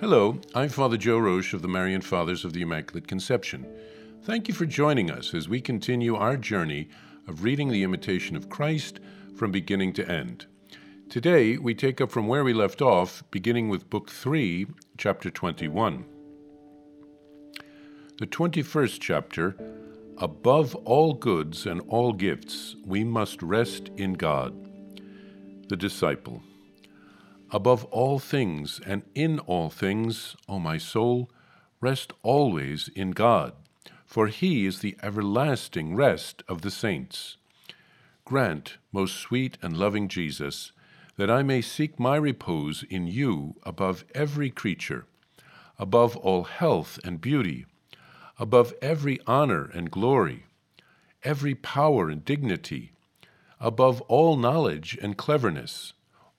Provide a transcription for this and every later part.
Hello, I'm Father Joe Roesch of the Marian Fathers of the Immaculate Conception. Thank you for joining us as we continue our journey of reading the Imitation of Christ from beginning to end. Today, we take up from where we left off, beginning with Book 3, Chapter 21. The 21st chapter Above all goods and all gifts, we must rest in God. The Disciple. Above all things and in all things, O my soul, rest always in God, for he is the everlasting rest of the saints. Grant, most sweet and loving Jesus, that I may seek my repose in you above every creature, above all health and beauty above every honor and glory, every power and dignity, above all knowledge and cleverness,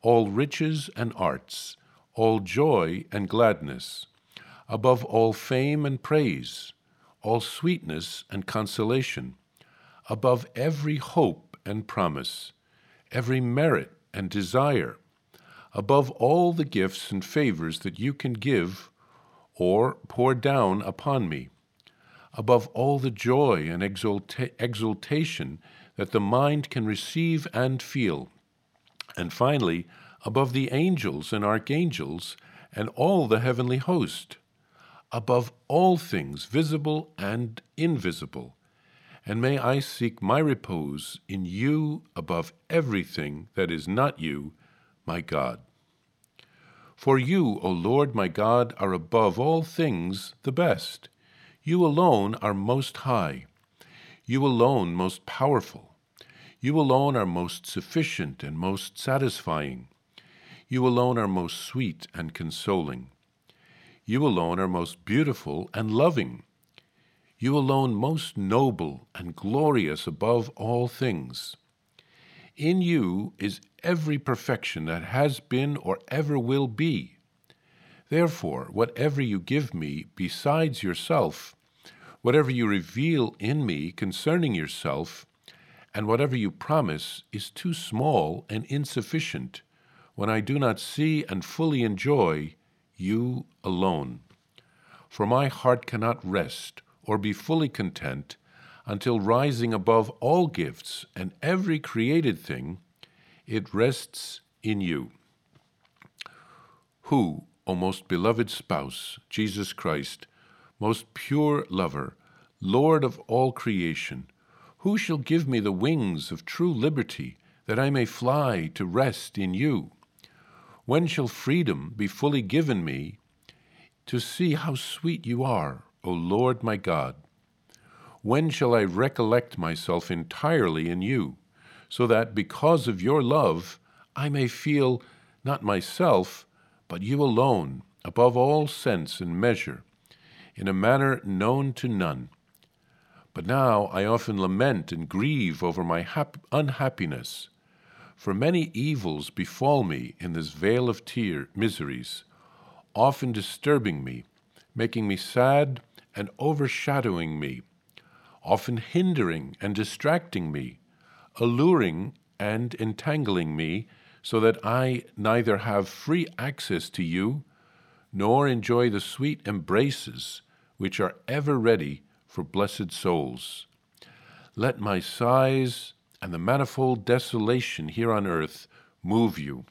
all riches and arts, all joy and gladness, above all fame and praise, all sweetness and consolation, above every hope and promise, every merit and desire, above all the gifts and favors that you can give or pour down upon me above all the joy and exulta- exultation that the mind can receive and feel. And finally, above the angels and archangels and all the heavenly host, above all things visible and invisible. And may I seek my repose in you above everything that is not you, my God. For you, O Lord my God, are above all things the best you alone are most high. You alone most powerful. You alone are most sufficient and most satisfying. You alone are most sweet and consoling. You alone are most beautiful and loving. You alone most noble and glorious above all things. In you is every perfection that has been or ever will be. Therefore, whatever you give me besides yourself, Whatever you reveal in me concerning yourself, and whatever you promise, is too small and insufficient when I do not see and fully enjoy you alone. For my heart cannot rest or be fully content until rising above all gifts and every created thing, it rests in you. Who, O most beloved spouse, Jesus Christ, most pure lover, Lord of all creation, who shall give me the wings of true liberty, that I may fly to rest in you? When shall freedom be fully given me to see how sweet you are, O Lord my God? When shall I recollect myself entirely in you, so that because of your love I may feel not myself, but you alone, above all sense and measure? in a manner known to none. But now I often lament and grieve over my hap- unhappiness, for many evils befall me in this vale of tear miseries, often disturbing me, making me sad and overshadowing me, often hindering and distracting me, alluring and entangling me, so that I neither have free access to you, nor enjoy the sweet embraces which are ever ready for blessed souls. Let my sighs and the manifold desolation here on earth move you.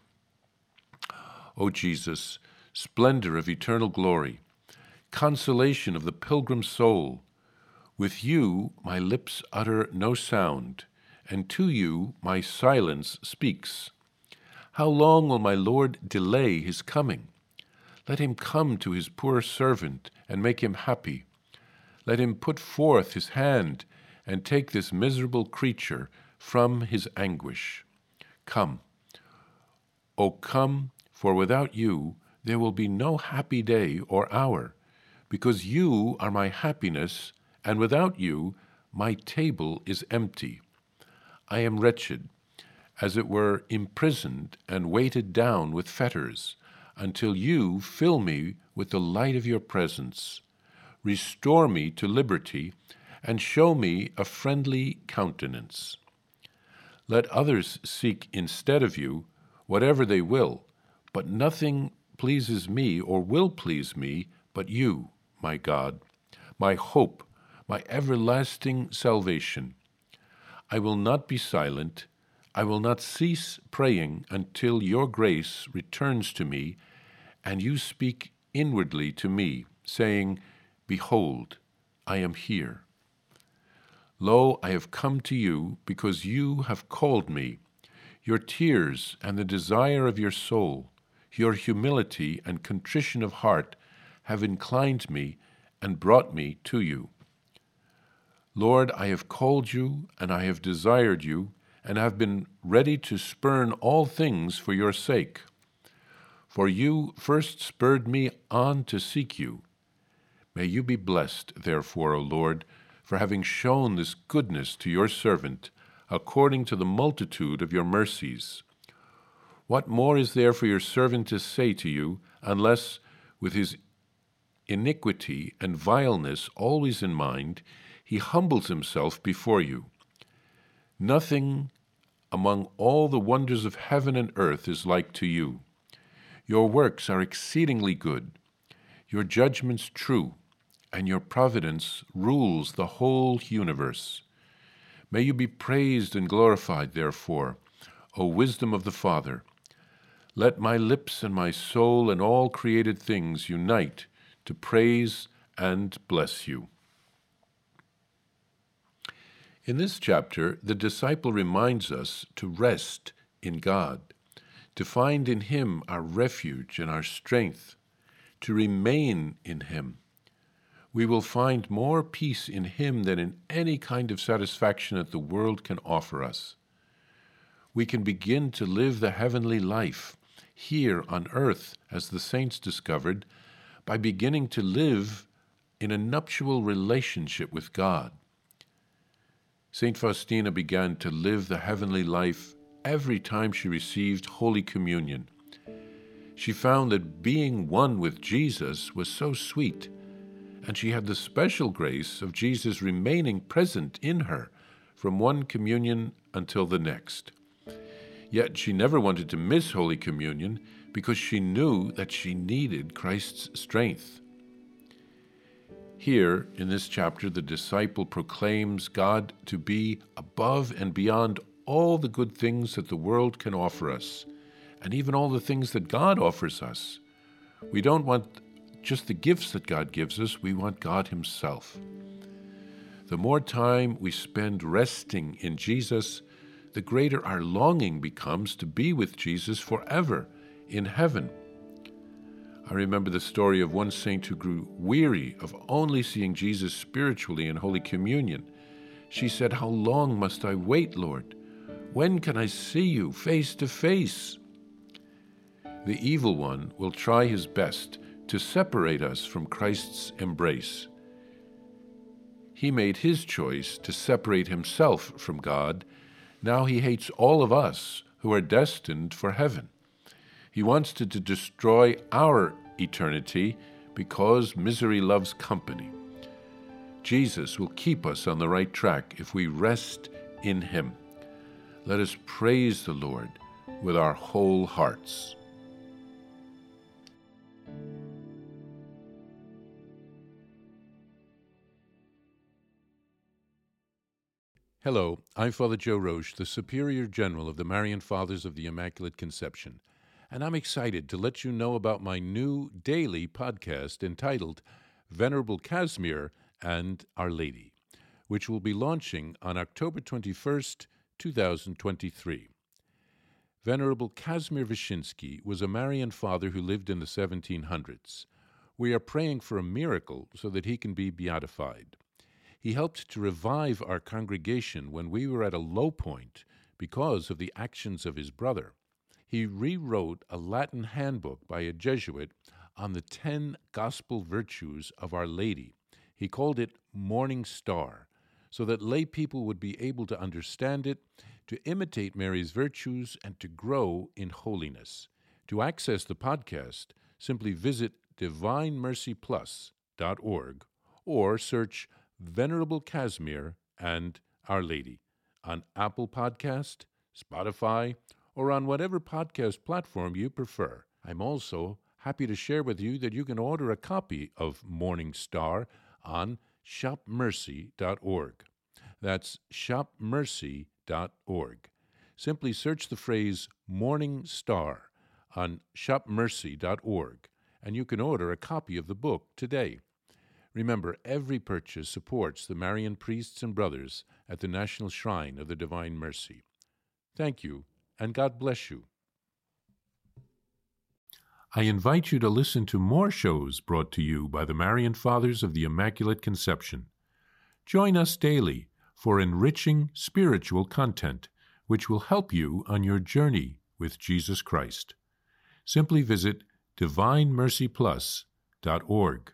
O Jesus, splendor of eternal glory, consolation of the pilgrim soul, with you my lips utter no sound, and to you my silence speaks. How long will my Lord delay his coming? Let him come to his poor servant and make him happy. Let him put forth his hand and take this miserable creature from his anguish. Come, O come, for without you there will be no happy day or hour, because you are my happiness, and without you my table is empty. I am wretched, as it were imprisoned and weighted down with fetters until you fill me with the light of your presence, restore me to liberty, and show me a friendly countenance. Let others seek instead of you whatever they will, but nothing pleases me or will please me but you, my God, my hope, my everlasting salvation. I will not be silent. I will not cease praying until your grace returns to me and you speak inwardly to me, saying, Behold, I am here. Lo, I have come to you because you have called me. Your tears and the desire of your soul, your humility and contrition of heart have inclined me and brought me to you. Lord, I have called you and I have desired you and have been ready to spurn all things for your sake. For you first spurred me on to seek you. May you be blessed, therefore, O Lord, for having shown this goodness to your servant, according to the multitude of your mercies. What more is there for your servant to say to you, unless, with his iniquity and vileness always in mind, he humbles himself before you? Nothing among all the wonders of heaven and earth is like to you. Your works are exceedingly good, your judgments true and your providence rules the whole universe. May you be praised and glorified, therefore, O wisdom of the Father. Let my lips and my soul and all created things unite to praise and bless you. In this chapter, the disciple reminds us to rest in God, to find in Him our refuge and our strength, to remain in Him we will find more peace in Him than in any kind of satisfaction that the world can offer us. We can begin to live the heavenly life here on earth, as the saints discovered, by beginning to live in a nuptial relationship with God. St. Faustina began to live the heavenly life every time she received Holy Communion. She found that being one with Jesus was so sweet and she had the special grace of Jesus remaining present in her from one communion until the next. Yet she never wanted to miss Holy Communion because she knew that she needed Christ's strength. Here, in this chapter, the disciple proclaims God to be above and beyond all the good things that the world can offer us, and even all the things that God offers us. We don't want just the gifts that God gives us, we want God Himself. The more time we spend resting in Jesus, the greater our longing becomes to be with Jesus forever in heaven. I remember the story of one saint who grew weary of only seeing Jesus spiritually in Holy Communion. She said, How long must I wait, Lord? When can I see you face to face? The evil one will try his best to separate us from Christ's embrace. He made his choice to separate himself from God. Now he hates all of us who are destined for heaven. He wants to, to destroy our eternity because misery loves company. Jesus will keep us on the right track if we rest in him. Let us praise the Lord with our whole hearts. Hello, I'm Father Joe Roesch, the Superior General of the Marian Fathers of the Immaculate Conception, and I'm excited to let you know about my new daily podcast entitled Venerable Casimir and Our Lady, which will be launching on October 21st, 2023. Venerable Casimir Wyszyński was a Marian father who lived in the 1700s. We are praying for a miracle so that he can be beatified. He helped to revive our congregation when we were at a low point because of the actions of his brother. He rewrote a Latin handbook by a Jesuit on the ten gospel virtues of Our Lady. He called it Morning Star, so that lay people would be able to understand it, to imitate Mary's virtues, and to grow in holiness. To access the podcast, simply visit divinemercyplus.org or search Venerable Casimir, and Our Lady on Apple Podcast, Spotify, or on whatever podcast platform you prefer. I'm also happy to share with you that you can order a copy of Morning Star on shopmercy.org. That's shopmercy.org. Simply search the phrase Morning Star on shopmercy.org and you can order a copy of the book today. Remember, every purchase supports the Marian priests and brothers at the National Shrine of the Divine Mercy. Thank you, and God bless you. I invite you to listen to more shows brought to you by the Marian Fathers of the Immaculate Conception. Join us daily for enriching spiritual content, which will help you on your journey with Jesus Christ. Simply visit divinemercyplus.org